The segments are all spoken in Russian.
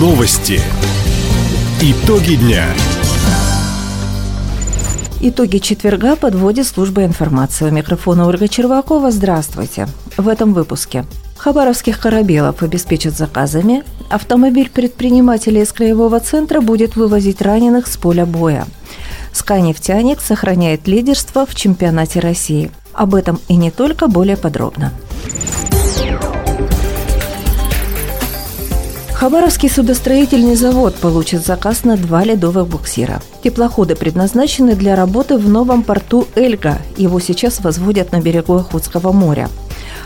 Новости. Итоги дня. Итоги четверга подводит служба информации. У микрофона Ольга Червакова. Здравствуйте. В этом выпуске. Хабаровских корабелов обеспечат заказами. Автомобиль предпринимателей из краевого центра будет вывозить раненых с поля боя. Скай-нефтяник сохраняет лидерство в чемпионате России. Об этом и не только, более подробно. Хабаровский судостроительный завод получит заказ на два ледовых буксира. Теплоходы предназначены для работы в новом порту Эльга. Его сейчас возводят на берегу Охотского моря.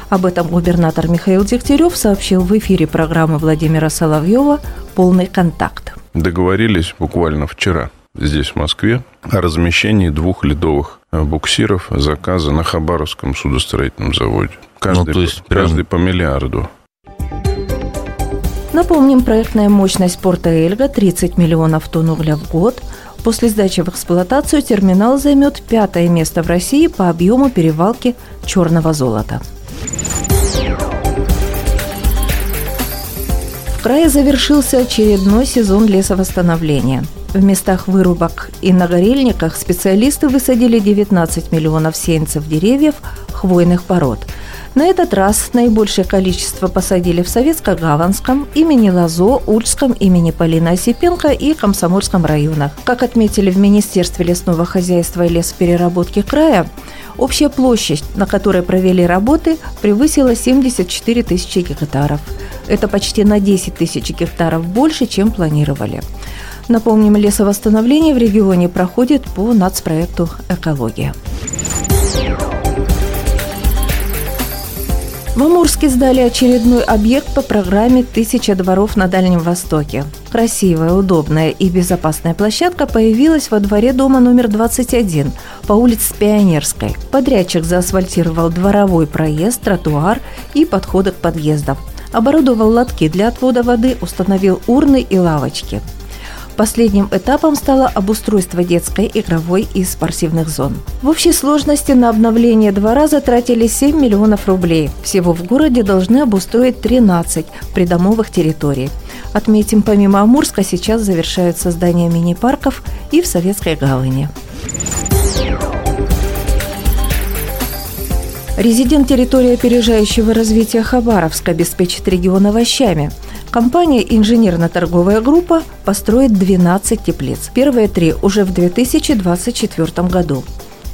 Об этом губернатор Михаил Дегтярев сообщил в эфире программы Владимира Соловьева «Полный контакт». Договорились буквально вчера здесь, в Москве, о размещении двух ледовых буксиров заказа на Хабаровском судостроительном заводе. Каждый, ну, то есть каждый прям... по миллиарду. Напомним, проектная мощность порта Эльга – 30 миллионов тонн угля в год. После сдачи в эксплуатацию терминал займет пятое место в России по объему перевалки черного золота. В крае завершился очередной сезон лесовосстановления. В местах вырубок и на горельниках специалисты высадили 19 миллионов сеянцев деревьев хвойных пород – на этот раз наибольшее количество посадили в Советско-Гаванском, имени Лазо, Ульском, имени Полины Осипенко и Комсомольском районах. Как отметили в Министерстве лесного хозяйства и лесопереработки края, общая площадь, на которой провели работы, превысила 74 тысячи гектаров. Это почти на 10 тысяч гектаров больше, чем планировали. Напомним, лесовосстановление в регионе проходит по нацпроекту «Экология». В Амурске сдали очередной объект по программе «Тысяча дворов на Дальнем Востоке». Красивая, удобная и безопасная площадка появилась во дворе дома номер 21 по улице Пионерской. Подрядчик заасфальтировал дворовой проезд, тротуар и подходы к подъездам. Оборудовал лотки для отвода воды, установил урны и лавочки. Последним этапом стало обустройство детской, игровой и спортивных зон. В общей сложности на обновление двора затратили 7 миллионов рублей. Всего в городе должны обустроить 13 придомовых территорий. Отметим, помимо Амурска сейчас завершают создание мини-парков и в Советской гавани. Резидент территории опережающего развития Хабаровска обеспечит регион овощами – Компания «Инженерно-торговая группа» построит 12 теплиц. Первые три уже в 2024 году.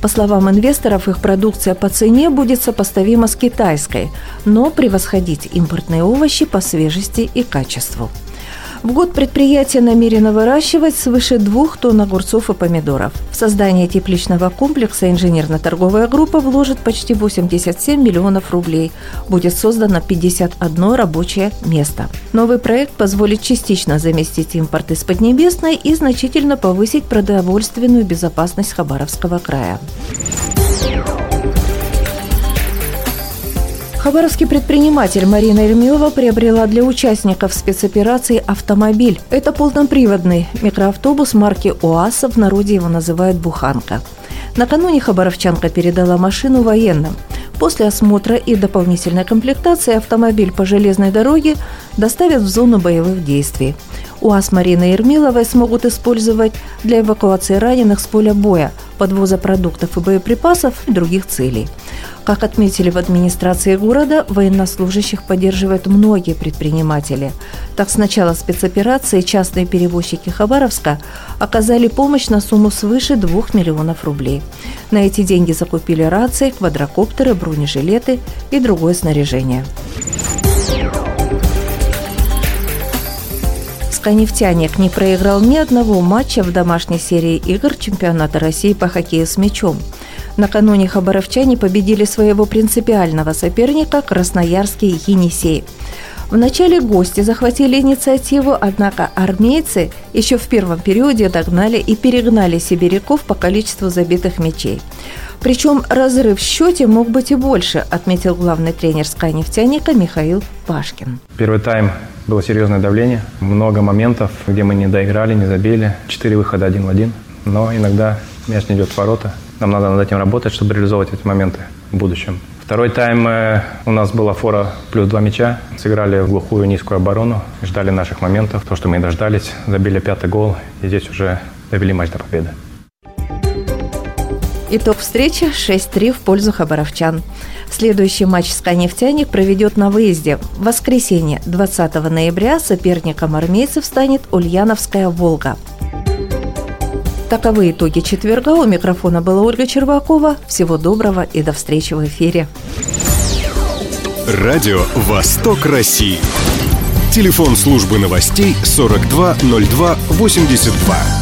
По словам инвесторов, их продукция по цене будет сопоставима с китайской, но превосходить импортные овощи по свежести и качеству. В год предприятие намерено выращивать свыше двух тонн огурцов и помидоров. В создание тепличного комплекса инженерно-торговая группа вложит почти 87 миллионов рублей. Будет создано 51 рабочее место. Новый проект позволит частично заместить импорт из Поднебесной и значительно повысить продовольственную безопасность Хабаровского края. Хабаровский предприниматель Марина Ермилова приобрела для участников спецоперации автомобиль. Это полноприводный микроавтобус марки УАЗ, в народе его называют «Буханка». Накануне хабаровчанка передала машину военным. После осмотра и дополнительной комплектации автомобиль по железной дороге доставят в зону боевых действий. УАЗ Марины Ермиловой смогут использовать для эвакуации раненых с поля боя, подвоза продуктов и боеприпасов и других целей. Как отметили в администрации города, военнослужащих поддерживают многие предприниматели. Так, с начала спецоперации частные перевозчики Хабаровска оказали помощь на сумму свыше 2 миллионов рублей. На эти деньги закупили рации, квадрокоптеры, бронежилеты и другое снаряжение. «Нефтяник» не проиграл ни одного матча в домашней серии игр чемпионата России по хоккею с мячом. Накануне хабаровчане победили своего принципиального соперника Красноярский Енисей. Начале гости захватили инициативу, однако армейцы еще в первом периоде догнали и перегнали сибиряков по количеству забитых мячей. Причем разрыв в счете мог быть и больше, отметил главный тренер «Скайнефтяника» Михаил Пашкин. Первый тайм было серьезное давление, много моментов, где мы не доиграли, не забили. Четыре выхода один в один, но иногда мяч не идет в ворота. Нам надо над этим работать, чтобы реализовать эти моменты в будущем. Второй тайм э, у нас была фора плюс два мяча. Сыграли в глухую низкую оборону, ждали наших моментов. То, что мы дождались, забили пятый гол. И здесь уже довели матч до победы. Итог встречи 6-3 в пользу хабаровчан. Следующий матч «Сканефтяник» проведет на выезде. В воскресенье, 20 ноября, соперником армейцев станет Ульяновская «Волга». Таковы итоги четверга. У микрофона была Ольга Червакова. Всего доброго и до встречи в эфире. Радио «Восток России». Телефон службы новостей 420282.